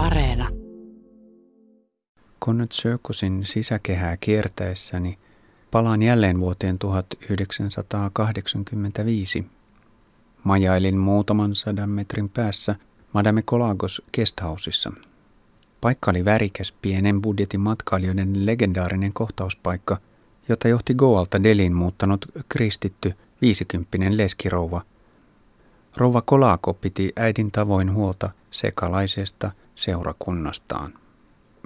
Areena. Connet Circusin sisäkehää kiertäessäni palaan jälleen vuoteen 1985. Majailin muutaman sadan metrin päässä Madame Colagos Guesthouseissa. Paikka oli värikäs pienen budjetin matkailijoiden legendaarinen kohtauspaikka, jota johti Goalta Delin muuttanut kristitty viisikymppinen leskirouva. Rouva Kolako piti äidin tavoin huolta sekalaisesta seurakunnastaan.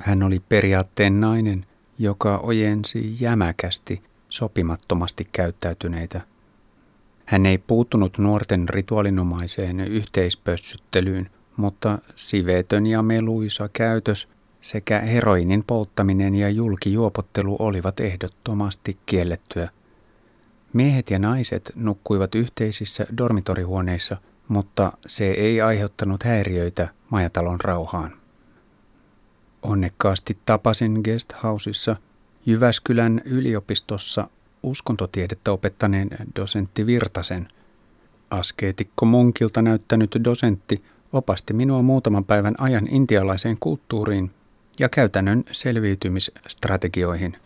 Hän oli periaatteen nainen, joka ojensi jämäkästi sopimattomasti käyttäytyneitä. Hän ei puuttunut nuorten rituaalinomaiseen yhteispössyttelyyn, mutta sivetön ja meluisa käytös sekä heroinin polttaminen ja julkijuopottelu olivat ehdottomasti kiellettyä. Miehet ja naiset nukkuivat yhteisissä dormitorihuoneissa, mutta se ei aiheuttanut häiriöitä majatalon rauhaan. Onnekkaasti tapasin guesthouseissa Jyväskylän yliopistossa uskontotiedettä opettaneen dosentti Virtasen. Askeetikko munkilta näyttänyt dosentti opasti minua muutaman päivän ajan intialaiseen kulttuuriin ja käytännön selviytymisstrategioihin.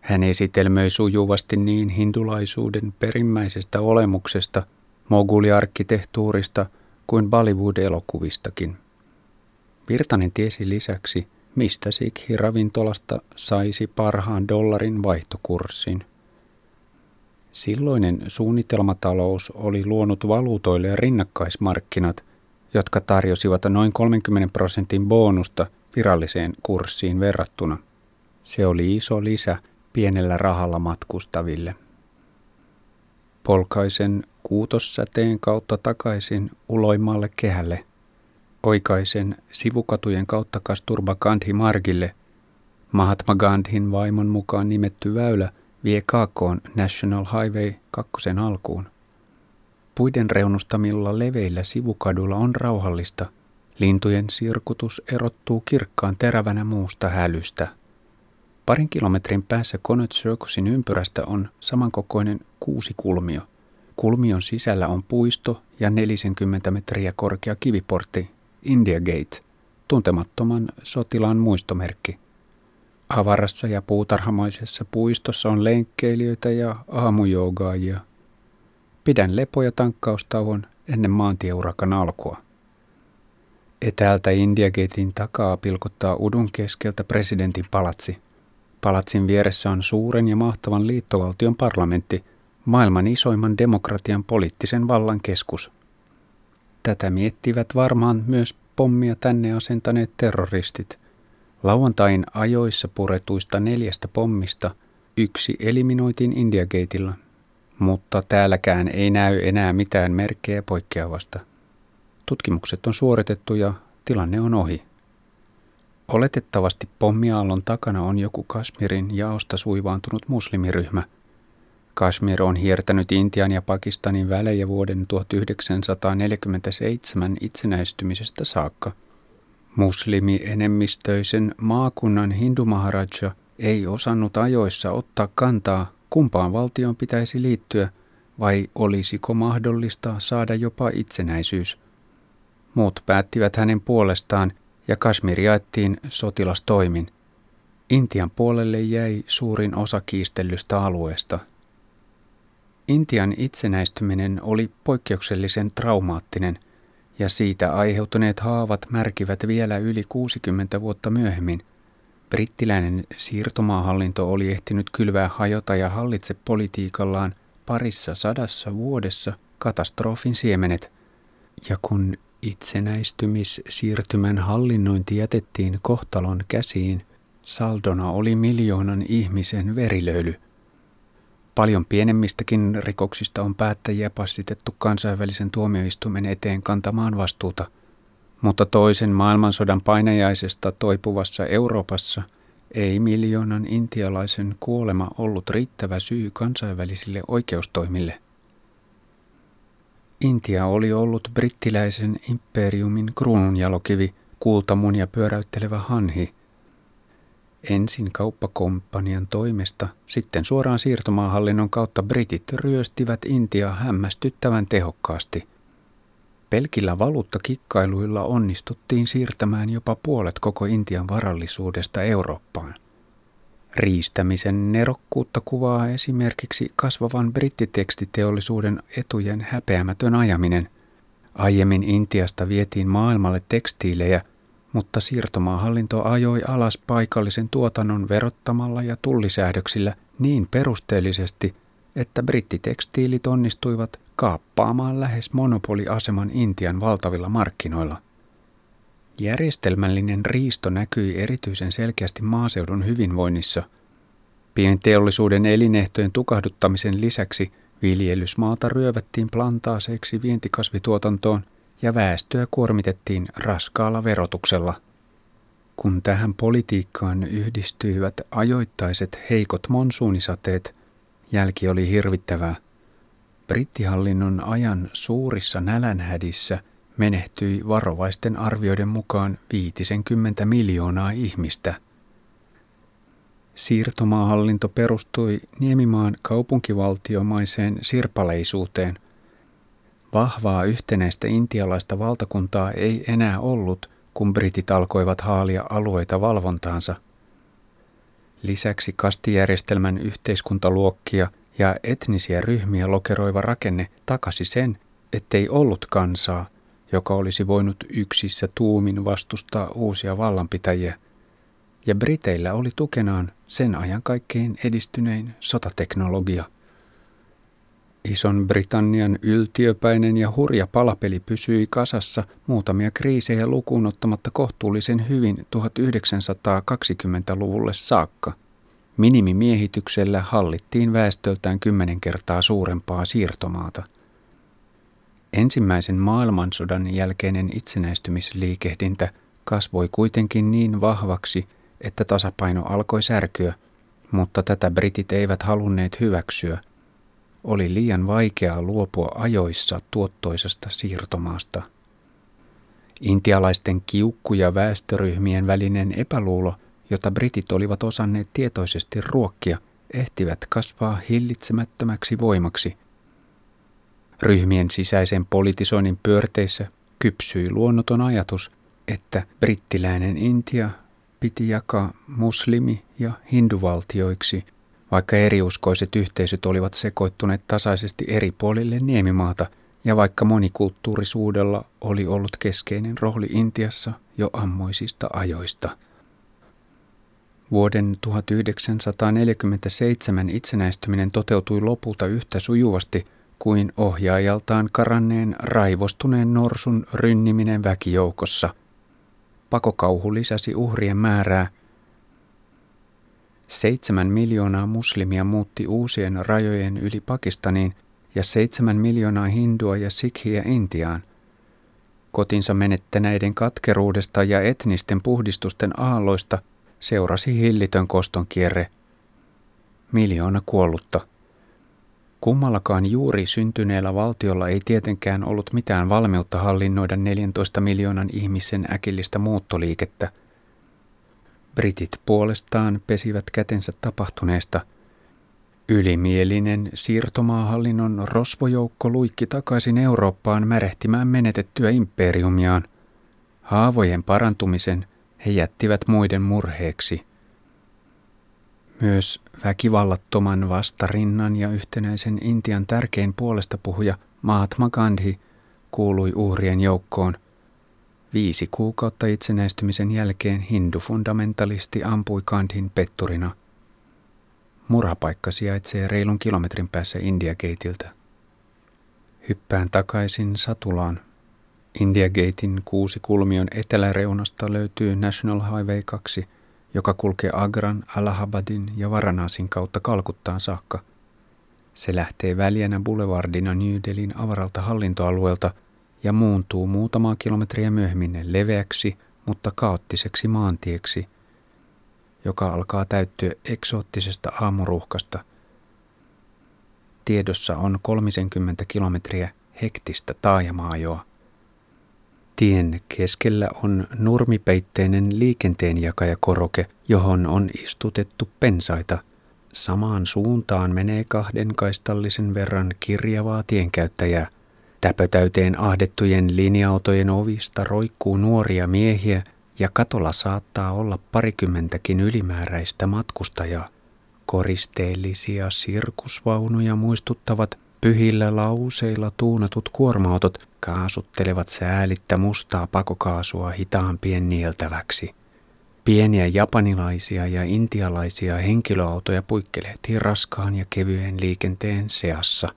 Hän esitelmöi sujuvasti niin hindulaisuuden perimmäisestä olemuksesta, moguliarkkitehtuurista kuin Bollywood-elokuvistakin. Virtanen tiesi lisäksi, mistä Sikhi-ravintolasta saisi parhaan dollarin vaihtokurssin. Silloinen suunnitelmatalous oli luonut valuutoille rinnakkaismarkkinat, jotka tarjosivat noin 30 prosentin bonusta viralliseen kurssiin verrattuna. Se oli iso lisä pienellä rahalla matkustaville. Polkaisen kuutossäteen kautta takaisin uloimmalle kehälle – oikaisen sivukatujen kautta Kasturba Gandhi Margille. Mahatma Gandhin vaimon mukaan nimetty väylä vie Kaakoon National Highway 2 alkuun. Puiden reunustamilla leveillä sivukadulla on rauhallista. Lintujen sirkutus erottuu kirkkaan terävänä muusta hälystä. Parin kilometrin päässä Connaught Circusin ympyrästä on samankokoinen kuusi kulmio. Kulmion sisällä on puisto ja 40 metriä korkea kiviportti, India Gate, tuntemattoman sotilaan muistomerkki. Avarassa ja puutarhamaisessa puistossa on lenkkeilijöitä ja aamujoogaajia. Pidän lepo- ja tankkaustauon ennen maantieurakan alkua. Etäältä India Gatein takaa pilkottaa udun keskeltä presidentin palatsi. Palatsin vieressä on suuren ja mahtavan liittovaltion parlamentti, maailman isoimman demokratian poliittisen vallan keskus – Tätä miettivät varmaan myös pommia tänne asentaneet terroristit. Lauantain ajoissa puretuista neljästä pommista yksi eliminoitiin Indiagateilla, mutta täälläkään ei näy enää mitään merkkejä poikkeavasta. Tutkimukset on suoritettu ja tilanne on ohi. Oletettavasti pommiaallon takana on joku Kasmirin jaosta suivaantunut muslimiryhmä – Kashmir on hiertänyt Intian ja Pakistanin välejä vuoden 1947 itsenäistymisestä saakka. Muslimi-enemmistöisen maakunnan hindumaharaja ei osannut ajoissa ottaa kantaa, kumpaan valtion pitäisi liittyä vai olisiko mahdollista saada jopa itsenäisyys. Muut päättivät hänen puolestaan ja Kashmir jaettiin sotilastoimin. Intian puolelle jäi suurin osa kiistellystä alueesta – Intian itsenäistyminen oli poikkeuksellisen traumaattinen ja siitä aiheutuneet haavat märkivät vielä yli 60 vuotta myöhemmin. Brittiläinen siirtomaahallinto oli ehtinyt kylvää hajota ja hallitse politiikallaan parissa sadassa vuodessa katastrofin siemenet. Ja kun itsenäistymissiirtymän hallinnointi jätettiin kohtalon käsiin, saldona oli miljoonan ihmisen verilöyly – Paljon pienemmistäkin rikoksista on päättäjiä passitettu kansainvälisen tuomioistuimen eteen kantamaan vastuuta, mutta toisen maailmansodan painajaisesta toipuvassa Euroopassa ei miljoonan intialaisen kuolema ollut riittävä syy kansainvälisille oikeustoimille. Intia oli ollut brittiläisen imperiumin kruununjalokivi, kultamunia pyöräyttelevä hanhi – Ensin kauppakomppanian toimesta, sitten suoraan siirtomaahallinnon kautta britit ryöstivät Intiaa hämmästyttävän tehokkaasti. pelkillä valuuttakikkailuilla onnistuttiin siirtämään jopa puolet koko Intian varallisuudesta Eurooppaan. Riistämisen nerokkuutta kuvaa esimerkiksi kasvavan brittitekstiteollisuuden etujen häpeämätön ajaminen. Aiemmin Intiasta vietiin maailmalle tekstiilejä, mutta siirtomaahallinto ajoi alas paikallisen tuotannon verottamalla ja tullisäädöksillä niin perusteellisesti, että brittitekstiilit onnistuivat kaappaamaan lähes monopoliaseman Intian valtavilla markkinoilla. Järjestelmällinen riisto näkyi erityisen selkeästi maaseudun hyvinvoinnissa. Pienteollisuuden elinehtojen tukahduttamisen lisäksi viljelysmaata ryövättiin plantaaseiksi vientikasvituotantoon ja väestöä kuormitettiin raskaalla verotuksella. Kun tähän politiikkaan yhdistyivät ajoittaiset heikot monsuunisateet, jälki oli hirvittävää. Brittihallinnon ajan suurissa nälänhädissä menehtyi varovaisten arvioiden mukaan 50 miljoonaa ihmistä. Siirtomaahallinto perustui Niemimaan kaupunkivaltiomaiseen sirpaleisuuteen. Vahvaa yhtenäistä intialaista valtakuntaa ei enää ollut, kun britit alkoivat haalia alueita valvontaansa. Lisäksi kastijärjestelmän yhteiskuntaluokkia – ja etnisiä ryhmiä lokeroiva rakenne takasi sen, ettei ollut kansaa, joka olisi voinut yksissä tuumin vastustaa uusia vallanpitäjiä, ja Briteillä oli tukenaan sen ajan kaikkein edistynein sotateknologia. Ison Britannian yltiöpäinen ja hurja palapeli pysyi kasassa muutamia kriisejä lukuun ottamatta kohtuullisen hyvin 1920-luvulle saakka – Minimimiehityksellä hallittiin väestöltään kymmenen kertaa suurempaa siirtomaata. Ensimmäisen maailmansodan jälkeinen itsenäistymisliikehdintä kasvoi kuitenkin niin vahvaksi, että tasapaino alkoi särkyä, mutta tätä britit eivät halunneet hyväksyä. Oli liian vaikeaa luopua ajoissa tuottoisesta siirtomaasta. Intialaisten kiukku ja väestöryhmien välinen epäluulo – jota britit olivat osanneet tietoisesti ruokkia, ehtivät kasvaa hillitsemättömäksi voimaksi. Ryhmien sisäisen politisoinnin pyörteissä kypsyi luonnoton ajatus, että brittiläinen Intia piti jakaa muslimi- ja hinduvaltioiksi, vaikka eriuskoiset yhteisöt olivat sekoittuneet tasaisesti eri puolille niemimaata ja vaikka monikulttuurisuudella oli ollut keskeinen rooli Intiassa jo ammoisista ajoista. Vuoden 1947 itsenäistyminen toteutui lopulta yhtä sujuvasti kuin ohjaajaltaan karanneen raivostuneen norsun rynniminen väkijoukossa. Pakokauhu lisäsi uhrien määrää. Seitsemän miljoonaa muslimia muutti uusien rajojen yli Pakistaniin ja seitsemän miljoonaa hindua ja sikhiä Intiaan. Kotinsa menettäneiden katkeruudesta ja etnisten puhdistusten aalloista – seurasi hillitön koston kierre. Miljoona kuollutta. Kummallakaan juuri syntyneellä valtiolla ei tietenkään ollut mitään valmiutta hallinnoida 14 miljoonan ihmisen äkillistä muuttoliikettä. Britit puolestaan pesivät kätensä tapahtuneesta. Ylimielinen siirtomaahallinnon rosvojoukko luikki takaisin Eurooppaan märehtimään menetettyä imperiumiaan. Haavojen parantumisen – he jättivät muiden murheeksi. Myös väkivallattoman vastarinnan ja yhtenäisen Intian tärkein puolesta puhuja Mahatma Gandhi kuului uhrien joukkoon. Viisi kuukautta itsenäistymisen jälkeen hindufundamentalisti ampui Gandhin petturina. Murhapaikka sijaitsee reilun kilometrin päässä India-geitiltä. Hyppään takaisin Satulaan, India Gatein kuusi kulmion eteläreunasta löytyy National Highway 2, joka kulkee Agran, Allahabadin ja Varanasin kautta Kalkuttaan saakka. Se lähtee väljänä boulevardina New Delhin avaralta hallintoalueelta ja muuntuu muutamaa kilometriä myöhemmin leveäksi, mutta kaoottiseksi maantieksi, joka alkaa täyttyä eksoottisesta aamuruuhkasta. Tiedossa on 30 kilometriä hektistä taajamaajoa. Tien keskellä on nurmipeitteinen liikenteenjakajakoroke, johon on istutettu pensaita. Samaan suuntaan menee kahden kaistallisen verran kirjavaa tienkäyttäjää. Täpötäyteen ahdettujen linja-autojen ovista roikkuu nuoria miehiä ja katolla saattaa olla parikymmentäkin ylimääräistä matkustajaa. Koristeellisia sirkusvaunuja muistuttavat pyhillä lauseilla tuunatut kuorma-autot kaasuttelevat säälittä mustaa pakokaasua hitaampien nieltäväksi. Pieniä japanilaisia ja intialaisia henkilöautoja puikkelehtii raskaan ja kevyen liikenteen seassa.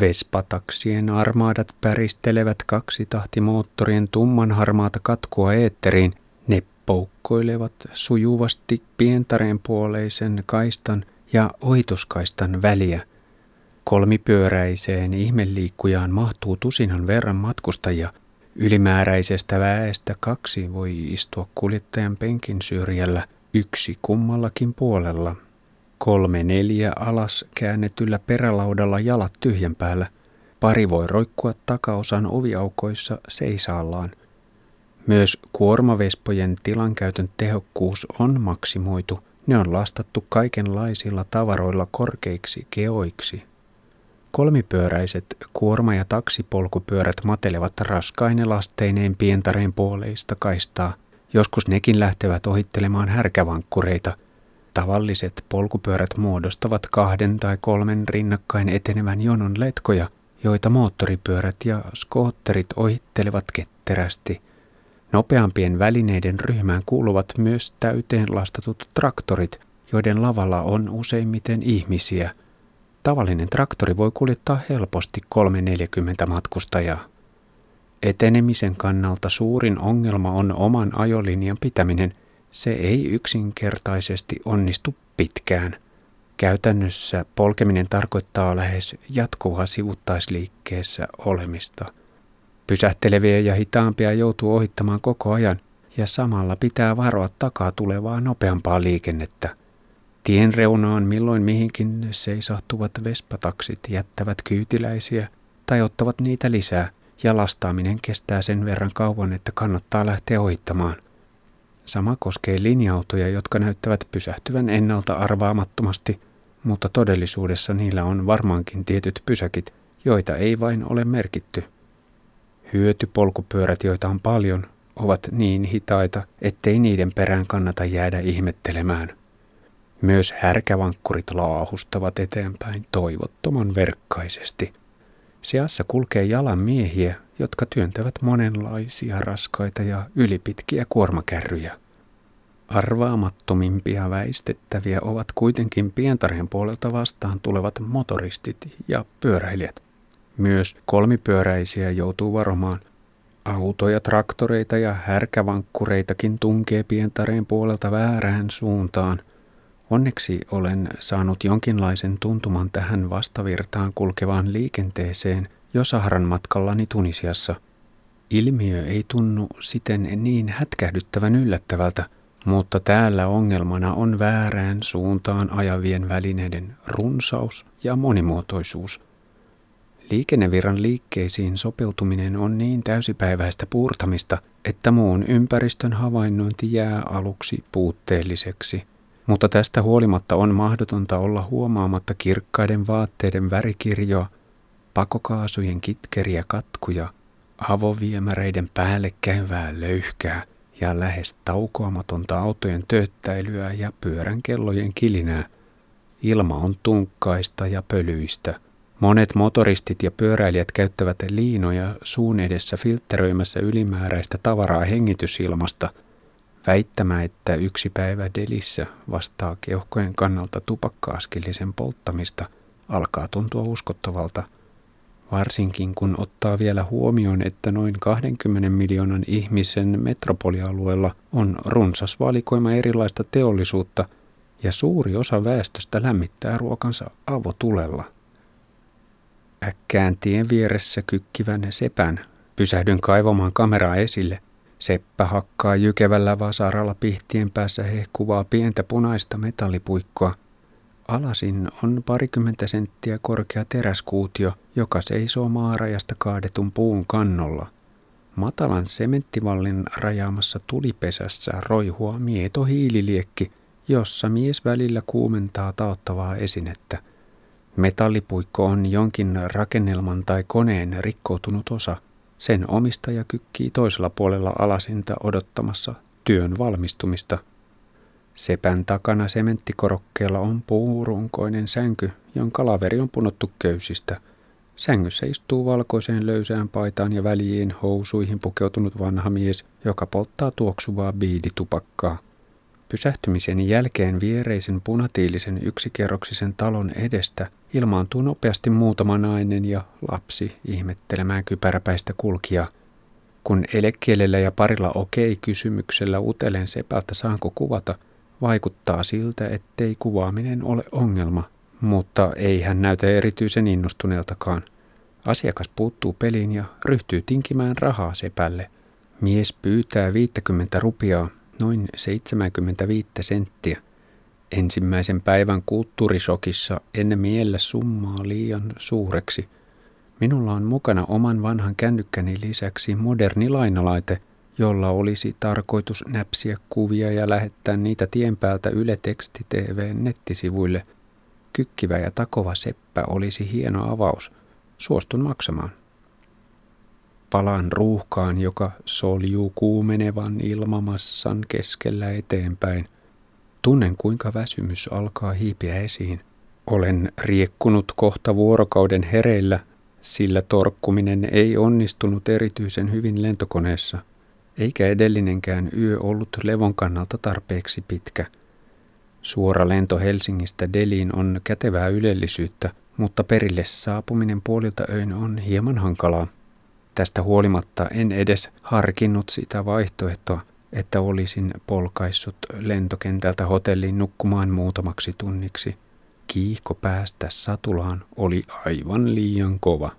Vespataksien armaadat päristelevät kaksitahtimoottorien tumman harmaata katkua eetteriin. Ne poukkoilevat sujuvasti pientareen puoleisen kaistan ja ohituskaistan väliä. Kolmipyöräiseen ihmeliikkujaan mahtuu tusinan verran matkustajia – Ylimääräisestä väestä kaksi voi istua kuljettajan penkin syrjällä, yksi kummallakin puolella. Kolme neljä alas käännetyllä perälaudalla jalat tyhjän päällä. Pari voi roikkua takaosan oviaukoissa seisaallaan. Myös kuormavespojen tilankäytön tehokkuus on maksimoitu. Ne on lastattu kaikenlaisilla tavaroilla korkeiksi keoiksi. Kolmipyöräiset kuorma- ja taksipolkupyörät matelevat raskaine lasteineen pientareen puoleista kaistaa. Joskus nekin lähtevät ohittelemaan härkävankkureita. Tavalliset polkupyörät muodostavat kahden tai kolmen rinnakkain etenevän jonon letkoja, joita moottoripyörät ja skootterit ohittelevat ketterästi. Nopeampien välineiden ryhmään kuuluvat myös täyteen lastatut traktorit, joiden lavalla on useimmiten ihmisiä – Tavallinen traktori voi kuljettaa helposti 340 matkustajaa. Etenemisen kannalta suurin ongelma on oman ajolinjan pitäminen. Se ei yksinkertaisesti onnistu pitkään. Käytännössä polkeminen tarkoittaa lähes jatkuvaa sivuttaisliikkeessä olemista. Pysähteleviä ja hitaampia joutuu ohittamaan koko ajan ja samalla pitää varoa takaa tulevaa nopeampaa liikennettä – Tien reunaan milloin mihinkin seisahtuvat vespataksit jättävät kyytiläisiä tai ottavat niitä lisää, ja lastaaminen kestää sen verran kauan, että kannattaa lähteä ohittamaan. Sama koskee linja-autoja, jotka näyttävät pysähtyvän ennalta arvaamattomasti, mutta todellisuudessa niillä on varmaankin tietyt pysäkit, joita ei vain ole merkitty. Hyötypolkupyörät, joita on paljon, ovat niin hitaita, ettei niiden perään kannata jäädä ihmettelemään. Myös härkävankkurit laahustavat eteenpäin toivottoman verkkaisesti. Seassa kulkee jalan miehiä, jotka työntävät monenlaisia raskaita ja ylipitkiä kuormakärryjä. Arvaamattomimpia väistettäviä ovat kuitenkin pientarhen puolelta vastaan tulevat motoristit ja pyöräilijät. Myös kolmipyöräisiä joutuu varomaan. Autoja, traktoreita ja härkävankkureitakin tunkee pientareen puolelta väärään suuntaan – Onneksi olen saanut jonkinlaisen tuntuman tähän vastavirtaan kulkevaan liikenteeseen jo Saharan matkallani Tunisiassa. Ilmiö ei tunnu siten niin hätkähdyttävän yllättävältä, mutta täällä ongelmana on väärään suuntaan ajavien välineiden runsaus ja monimuotoisuus. Liikennevirran liikkeisiin sopeutuminen on niin täysipäiväistä puurtamista, että muun ympäristön havainnointi jää aluksi puutteelliseksi – mutta tästä huolimatta on mahdotonta olla huomaamatta kirkkaiden vaatteiden värikirjoa, pakokaasujen kitkeriä katkuja, avoviemäreiden päälle käyvää löyhkää ja lähes taukoamatonta autojen tööttäilyä ja pyörän kellojen kilinää. Ilma on tunkkaista ja pölyistä. Monet motoristit ja pyöräilijät käyttävät liinoja suun edessä filtteröimässä ylimääräistä tavaraa hengitysilmasta – Väittämä, että yksi päivä Delissä vastaa keuhkojen kannalta tupakkaaskillisen polttamista, alkaa tuntua uskottavalta, varsinkin kun ottaa vielä huomioon, että noin 20 miljoonan ihmisen metropolialueella on runsas valikoima erilaista teollisuutta ja suuri osa väestöstä lämmittää ruokansa avotulella. Äkkään tien vieressä kykkivän sepän pysähdyn kaivamaan kameraa esille Seppä hakkaa jykevällä vasaralla pihtien päässä hehkuvaa pientä punaista metallipuikkoa. Alasin on parikymmentä senttiä korkea teräskuutio, joka seisoo maarajasta kaadetun puun kannolla. Matalan sementtivallin rajaamassa tulipesässä roihua mieto hiililiekki, jossa mies välillä kuumentaa taottavaa esinettä. Metallipuikko on jonkin rakennelman tai koneen rikkoutunut osa. Sen omistaja kykkii toisella puolella alasinta odottamassa työn valmistumista. Sepän takana sementtikorokkeella on puurunkoinen sänky, jonka laveri on punottu köysistä. Sängyssä istuu valkoiseen löysään paitaan ja väliin housuihin pukeutunut vanha mies, joka polttaa tuoksuvaa biiditupakkaa. Pysähtymisen jälkeen viereisen punatiilisen yksikerroksisen talon edestä ilmaantuu nopeasti muutama nainen ja lapsi ihmettelemään kypäräpäistä kulkia. Kun elekielellä ja parilla okei-kysymyksellä utelen sepältä saanko kuvata, vaikuttaa siltä, ettei kuvaaminen ole ongelma, mutta ei hän näytä erityisen innostuneeltakaan. Asiakas puuttuu peliin ja ryhtyy tinkimään rahaa sepälle. Mies pyytää 50 rupiaa, noin 75 senttiä. Ensimmäisen päivän kulttuurisokissa en miellä summaa liian suureksi. Minulla on mukana oman vanhan kännykkäni lisäksi moderni lainalaite, jolla olisi tarkoitus näpsiä kuvia ja lähettää niitä tien päältä Yle Teksti TVn nettisivuille. Kykkivä ja takova seppä olisi hieno avaus. Suostun maksamaan palan ruuhkaan, joka soljuu kuumenevan ilmamassan keskellä eteenpäin. Tunnen, kuinka väsymys alkaa hiipiä esiin. Olen riekkunut kohta vuorokauden hereillä, sillä torkkuminen ei onnistunut erityisen hyvin lentokoneessa, eikä edellinenkään yö ollut levon kannalta tarpeeksi pitkä. Suora lento Helsingistä Deliin on kätevää ylellisyyttä, mutta perille saapuminen puolilta öin on hieman hankalaa. Tästä huolimatta en edes harkinnut sitä vaihtoehtoa, että olisin polkaissut lentokentältä hotelliin nukkumaan muutamaksi tunniksi. Kiihko päästä satulaan oli aivan liian kova.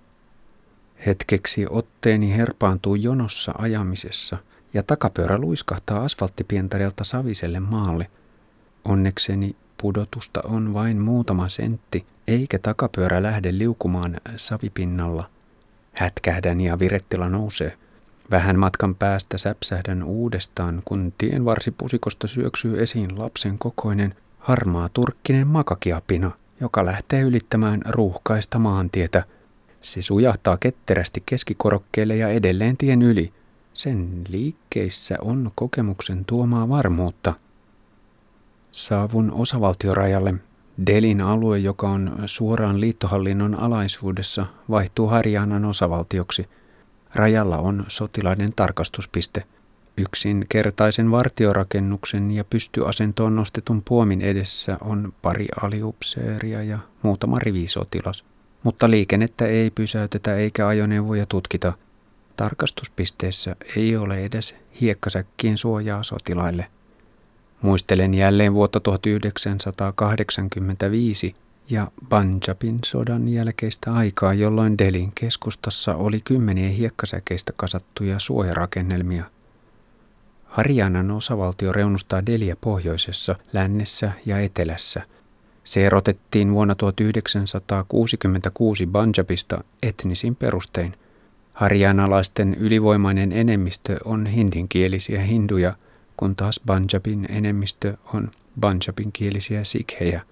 Hetkeksi otteeni herpaantuu jonossa ajamisessa ja takapyörä luiskahtaa asfalttipientareelta saviselle maalle. Onnekseni pudotusta on vain muutama sentti, eikä takapyörä lähde liukumaan savipinnalla – Hätkähdän ja virettila nousee. Vähän matkan päästä säpsähdän uudestaan, kun tienvarsipusikosta syöksyy esiin lapsen kokoinen harmaa turkkinen makakiapina, joka lähtee ylittämään ruuhkaista maantietä. Se sujahtaa ketterästi keskikorokkeelle ja edelleen tien yli. Sen liikkeissä on kokemuksen tuomaa varmuutta. Saavun osavaltiorajalle Delin alue, joka on suoraan liittohallinnon alaisuudessa, vaihtuu Harjanan osavaltioksi. Rajalla on sotilaiden tarkastuspiste. Yksinkertaisen vartiorakennuksen ja pystyasentoon nostetun puomin edessä on pari aliupseeria ja muutama rivisotilas. Mutta liikennettä ei pysäytetä eikä ajoneuvoja tutkita. Tarkastuspisteessä ei ole edes hiekkasäkkien suojaa sotilaille – Muistelen jälleen vuotta 1985 ja Punjabin sodan jälkeistä aikaa, jolloin Delin keskustassa oli kymmeniä hiekkasäkeistä kasattuja suojarakennelmia. Harjanan osavaltio reunustaa Delia pohjoisessa, lännessä ja etelässä. Se erotettiin vuonna 1966 Punjabista etnisin perustein. Harjanalaisten ylivoimainen enemmistö on hindinkielisiä hinduja – kun taas Banjabin enemmistö on Banjabin kielisiä sikhejä.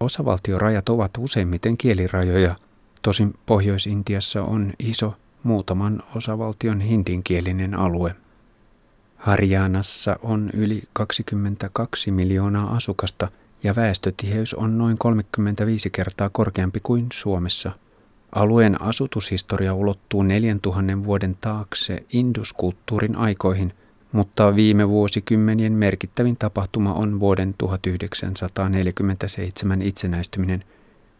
Osavaltiorajat ovat useimmiten kielirajoja, tosin Pohjois-Intiassa on iso muutaman osavaltion hindinkielinen alue. Harjanassa on yli 22 miljoonaa asukasta ja väestötiheys on noin 35 kertaa korkeampi kuin Suomessa. Alueen asutushistoria ulottuu 4000 vuoden taakse induskulttuurin aikoihin – mutta viime vuosikymmenien merkittävin tapahtuma on vuoden 1947 itsenäistyminen.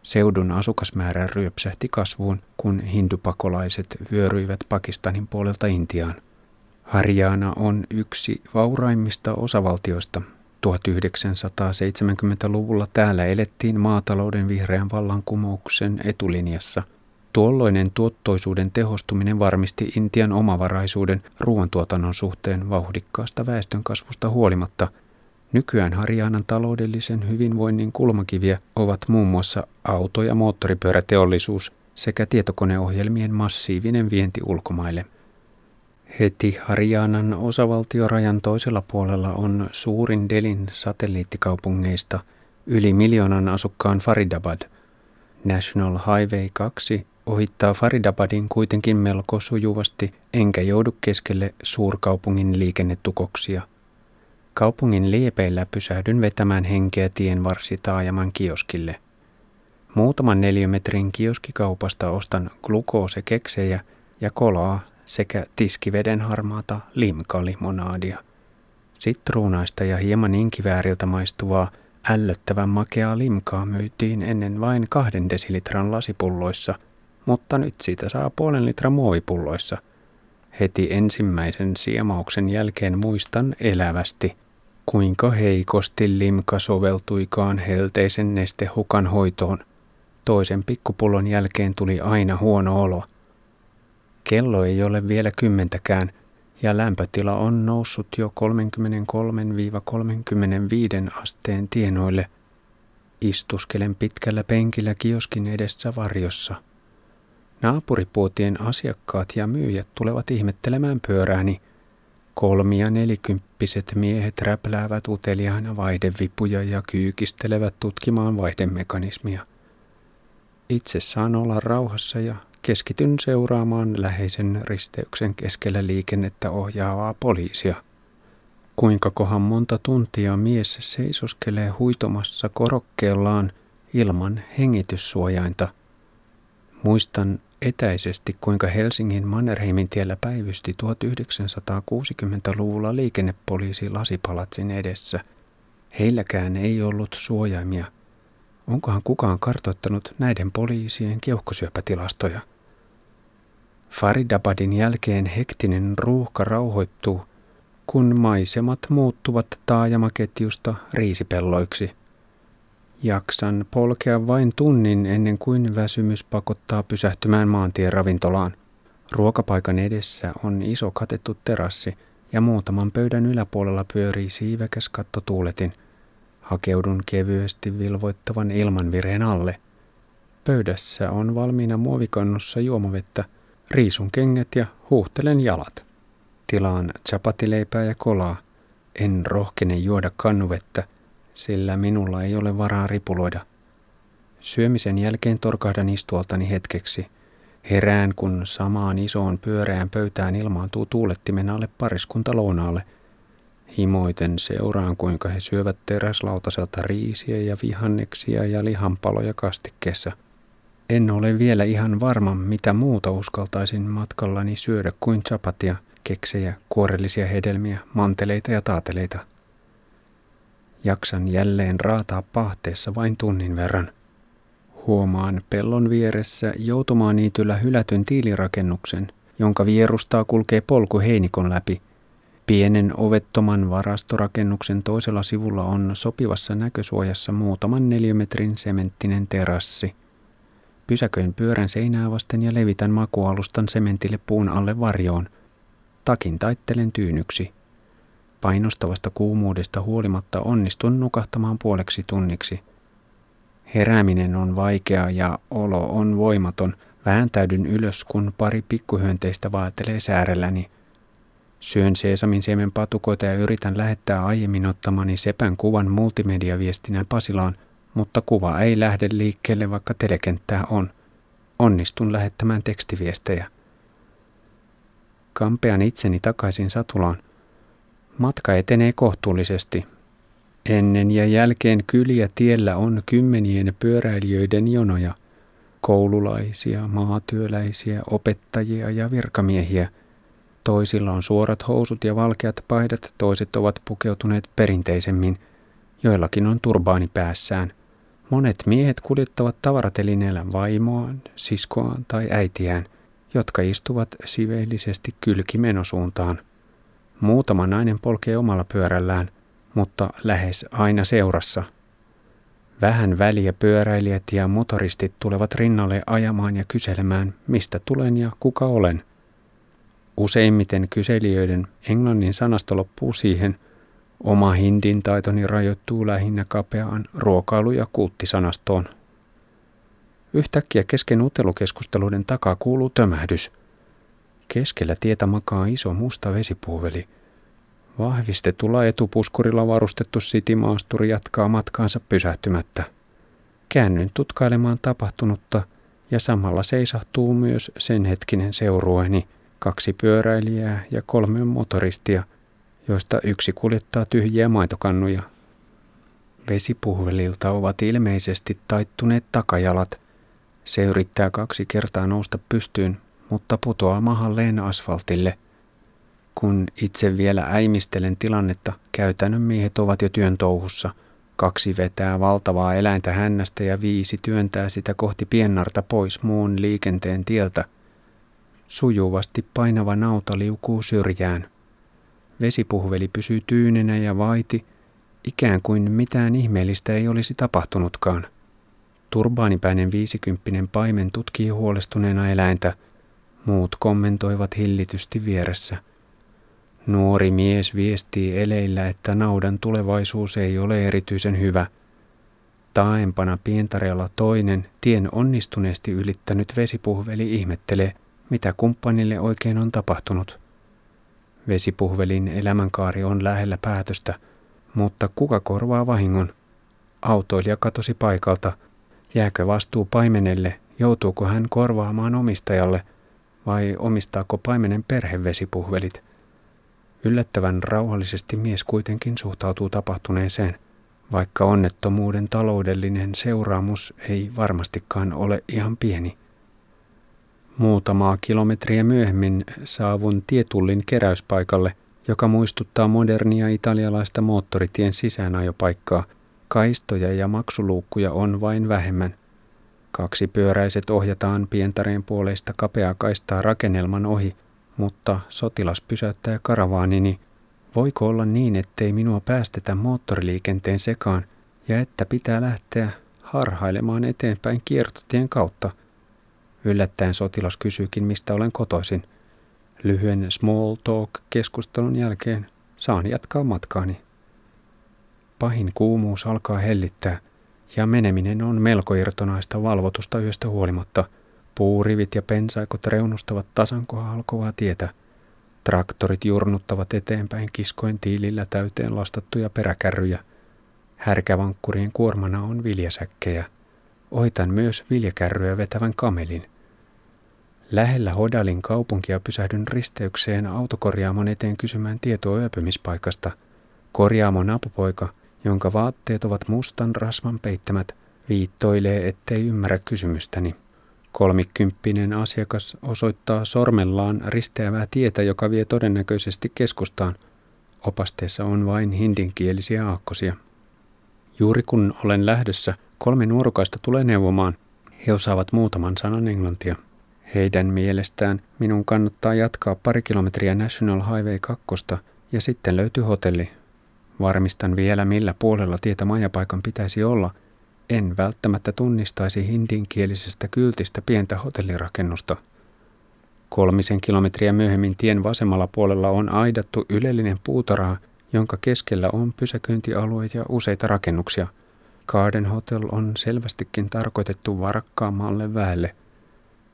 Seudun asukasmäärä ryöpsähti kasvuun, kun hindupakolaiset vyöryivät Pakistanin puolelta Intiaan. Harjaana on yksi vauraimmista osavaltioista. 1970-luvulla täällä elettiin maatalouden vihreän vallankumouksen etulinjassa – Tuolloinen tuottoisuuden tehostuminen varmisti Intian omavaraisuuden ruoantuotannon suhteen vauhdikkaasta väestönkasvusta huolimatta. Nykyään Harjaanan taloudellisen hyvinvoinnin kulmakiviä ovat muun muassa auto- ja moottoripyöräteollisuus sekä tietokoneohjelmien massiivinen vienti ulkomaille. Heti Harjaanan osavaltiorajan toisella puolella on suurin Delin satelliittikaupungeista yli miljoonan asukkaan Faridabad – National Highway 2 ohittaa Faridabadin kuitenkin melko sujuvasti, enkä joudu keskelle suurkaupungin liikennetukoksia. Kaupungin liepeillä pysähdyn vetämään henkeä tien varsi taajaman kioskille. Muutaman neliömetrin kioskikaupasta ostan glukoosekeksejä ja kolaa sekä tiskiveden harmaata limkalimonadia. Sitruunaista ja hieman inkivääriltä maistuvaa ällöttävän makeaa limkaa myytiin ennen vain kahden desilitran lasipulloissa, mutta nyt siitä saa puolen litran muovipulloissa. Heti ensimmäisen siemauksen jälkeen muistan elävästi, kuinka heikosti limka soveltuikaan helteisen nestehukan hoitoon. Toisen pikkupullon jälkeen tuli aina huono olo. Kello ei ole vielä kymmentäkään – ja lämpötila on noussut jo 33-35 asteen tienoille. Istuskelen pitkällä penkillä kioskin edessä varjossa. Naapuripuotien asiakkaat ja myyjät tulevat ihmettelemään pyörääni. Kolmi- ja nelikymppiset miehet räpläävät uteliaina vaihdevipuja ja kyykistelevät tutkimaan vaihdemekanismia. Itse saan olla rauhassa ja keskityn seuraamaan läheisen risteyksen keskellä liikennettä ohjaavaa poliisia. Kuinka kohan monta tuntia mies seisoskelee huitomassa korokkeellaan ilman hengityssuojainta. Muistan etäisesti, kuinka Helsingin Mannerheimin tiellä päivysti 1960-luvulla liikennepoliisi lasipalatsin edessä. Heilläkään ei ollut suojaimia – Onkohan kukaan kartoittanut näiden poliisien keuhkosyöpätilastoja? Faridabadin jälkeen hektinen ruuhka rauhoittuu, kun maisemat muuttuvat taajamaketjusta riisipelloiksi. Jaksan polkea vain tunnin ennen kuin väsymys pakottaa pysähtymään maantien ravintolaan. Ruokapaikan edessä on iso katettu terassi ja muutaman pöydän yläpuolella pyörii siivekäs kattotuuletin – Hakeudun kevyesti vilvoittavan ilmanvireen alle. Pöydässä on valmiina muovikannussa juomavettä, riisun kengät ja huuhtelen jalat. Tilaan chapatileipää ja kolaa. En rohkene juoda kannuvettä, sillä minulla ei ole varaa ripuloida. Syömisen jälkeen torkahdan istualtani hetkeksi. Herään, kun samaan isoon pyöreään pöytään ilmaantuu tuulettimen alle pariskunta lounaalle – Himoiten seuraan, kuinka he syövät teräslautaselta riisiä ja vihanneksia ja lihanpaloja kastikkeessa. En ole vielä ihan varma, mitä muuta uskaltaisin matkallani syödä kuin chapatia, keksejä, kuorellisia hedelmiä, manteleita ja taateleita. Jaksan jälleen raataa pahteessa vain tunnin verran. Huomaan pellon vieressä joutumaan niityllä hylätyn tiilirakennuksen, jonka vierustaa kulkee polku heinikon läpi – Pienen ovettoman varastorakennuksen toisella sivulla on sopivassa näkösuojassa muutaman neliömetrin sementtinen terassi. Pysäköin pyörän seinää vasten ja levitän makualustan sementille puun alle varjoon. Takin taittelen tyynyksi. Painostavasta kuumuudesta huolimatta onnistun nukahtamaan puoleksi tunniksi. Herääminen on vaikea ja olo on voimaton. Vääntäydyn ylös, kun pari pikkuhyönteistä vaatelee säärelläni – Syön seesamin siemen patukoita ja yritän lähettää aiemmin ottamani sepän kuvan multimediaviestinä Pasilaan, mutta kuva ei lähde liikkeelle, vaikka telekenttää on. Onnistun lähettämään tekstiviestejä. Kampean itseni takaisin satulaan. Matka etenee kohtuullisesti. Ennen ja jälkeen kyliä tiellä on kymmenien pyöräilijöiden jonoja. Koululaisia, maatyöläisiä, opettajia ja virkamiehiä – Toisilla on suorat housut ja valkeat paidat, toiset ovat pukeutuneet perinteisemmin. Joillakin on turbaani päässään. Monet miehet kuljettavat tavaratelineellä vaimoaan, siskoaan tai äitiään, jotka istuvat siveellisesti kylkimenosuuntaan. Muutama nainen polkee omalla pyörällään, mutta lähes aina seurassa. Vähän väliä pyöräilijät ja motoristit tulevat rinnalle ajamaan ja kyselemään, mistä tulen ja kuka olen – Useimmiten kyselijöiden englannin sanasto loppuu siihen, oma hindin taitoni rajoittuu lähinnä kapeaan ruokailu- ja kulttisanastoon. Yhtäkkiä kesken utelukeskusteluiden takaa kuuluu tömähdys. Keskellä tietä makaa iso musta vesipuuveli. Vahvistetulla etupuskurilla varustettu sitimaasturi jatkaa matkaansa pysähtymättä. Käännyn tutkailemaan tapahtunutta ja samalla seisahtuu myös sen hetkinen seurueeni, kaksi pyöräilijää ja kolme motoristia, joista yksi kuljettaa tyhjiä maitokannuja. Vesipuhvelilta ovat ilmeisesti taittuneet takajalat. Se yrittää kaksi kertaa nousta pystyyn, mutta putoaa mahalleen asfaltille. Kun itse vielä äimistelen tilannetta, käytännön miehet ovat jo työn touhussa. Kaksi vetää valtavaa eläintä hännästä ja viisi työntää sitä kohti piennarta pois muun liikenteen tieltä. Sujuvasti painava nauta liukuu syrjään. Vesipuhveli pysyy tyynenä ja vaiti, ikään kuin mitään ihmeellistä ei olisi tapahtunutkaan. Turbaanipäinen viisikymppinen paimen tutkii huolestuneena eläintä – Muut kommentoivat hillitysti vieressä. Nuori mies viestii eleillä, että naudan tulevaisuus ei ole erityisen hyvä. Taempana pientareella toinen, tien onnistuneesti ylittänyt vesipuhveli ihmettelee, mitä kumppanille oikein on tapahtunut. Vesipuhvelin elämänkaari on lähellä päätöstä, mutta kuka korvaa vahingon? Autoilija katosi paikalta. Jääkö vastuu paimenelle? Joutuuko hän korvaamaan omistajalle – vai omistaako paimenen perhevesipuhvelit? Yllättävän rauhallisesti mies kuitenkin suhtautuu tapahtuneeseen, vaikka onnettomuuden taloudellinen seuraamus ei varmastikaan ole ihan pieni. Muutamaa kilometriä myöhemmin saavun tietullin keräyspaikalle, joka muistuttaa modernia italialaista moottoritien sisäänajopaikkaa. Kaistoja ja maksuluukkuja on vain vähemmän – Kaksi pyöräiset ohjataan pientareen puoleista kapeaa kaistaa rakennelman ohi, mutta sotilas pysäyttää karavaanini. Voiko olla niin, ettei minua päästetä moottoriliikenteen sekaan ja että pitää lähteä harhailemaan eteenpäin kiertotien kautta? Yllättäen sotilas kysyykin, mistä olen kotoisin. Lyhyen small talk-keskustelun jälkeen saan jatkaa matkaani. Pahin kuumuus alkaa hellittää ja meneminen on melko irtonaista valvotusta yöstä huolimatta. Puurivit ja pensaikot reunustavat tasan halkovaa tietä. Traktorit jurnuttavat eteenpäin kiskoen tiilillä täyteen lastattuja peräkärryjä. Härkävankkurien kuormana on viljasäkkejä. Oitan myös viljakärryä vetävän kamelin. Lähellä Hodalin kaupunkia pysähdyn risteykseen autokorjaamon eteen kysymään tietoa yöpymispaikasta. Korjaamon apupoika – jonka vaatteet ovat mustan rasvan peittämät, viittoilee, ettei ymmärrä kysymystäni. Kolmikymppinen asiakas osoittaa sormellaan risteävää tietä, joka vie todennäköisesti keskustaan. Opasteessa on vain hindinkielisiä aakkosia. Juuri kun olen lähdössä, kolme nuorukaista tulee neuvomaan. He osaavat muutaman sanan englantia. Heidän mielestään minun kannattaa jatkaa pari kilometriä National Highway 2 ja sitten löytyy hotelli, Varmistan vielä, millä puolella tietä majapaikan pitäisi olla. En välttämättä tunnistaisi hindinkielisestä kyltistä pientä hotellirakennusta. Kolmisen kilometriä myöhemmin tien vasemmalla puolella on aidattu ylellinen puutarha, jonka keskellä on pysäköintialueita ja useita rakennuksia. Garden Hotel on selvästikin tarkoitettu varakkaammalle väelle.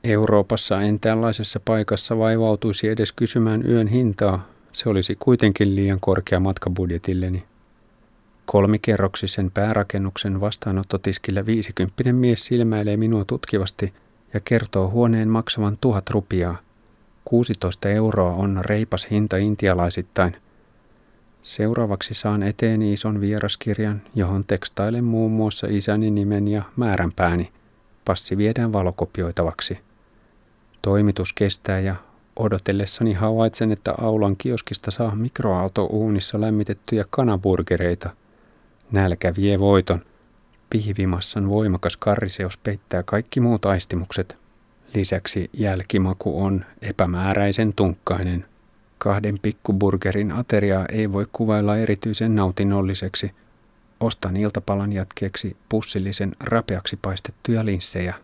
Euroopassa en tällaisessa paikassa vaivautuisi edes kysymään yön hintaa, se olisi kuitenkin liian korkea matkabudjetilleni. Kolmikerroksisen päärakennuksen vastaanottotiskillä viisikymppinen mies silmäilee minua tutkivasti ja kertoo huoneen maksavan tuhat rupiaa. 16 euroa on reipas hinta intialaisittain. Seuraavaksi saan eteeni ison vieraskirjan, johon tekstailen muun muassa isäni nimen ja määränpääni. Passi viedään valokopioitavaksi. Toimitus kestää ja Odotellessani havaitsen, että aulan kioskista saa mikroaaltouunissa lämmitettyjä kanaburgereita. Nälkä vie voiton. Pihvimassan voimakas karriseos peittää kaikki muut aistimukset. Lisäksi jälkimaku on epämääräisen tunkkainen. Kahden pikkuburgerin ateriaa ei voi kuvailla erityisen nautinnolliseksi. Ostan iltapalan jatkeeksi pussillisen rapeaksi paistettuja linssejä.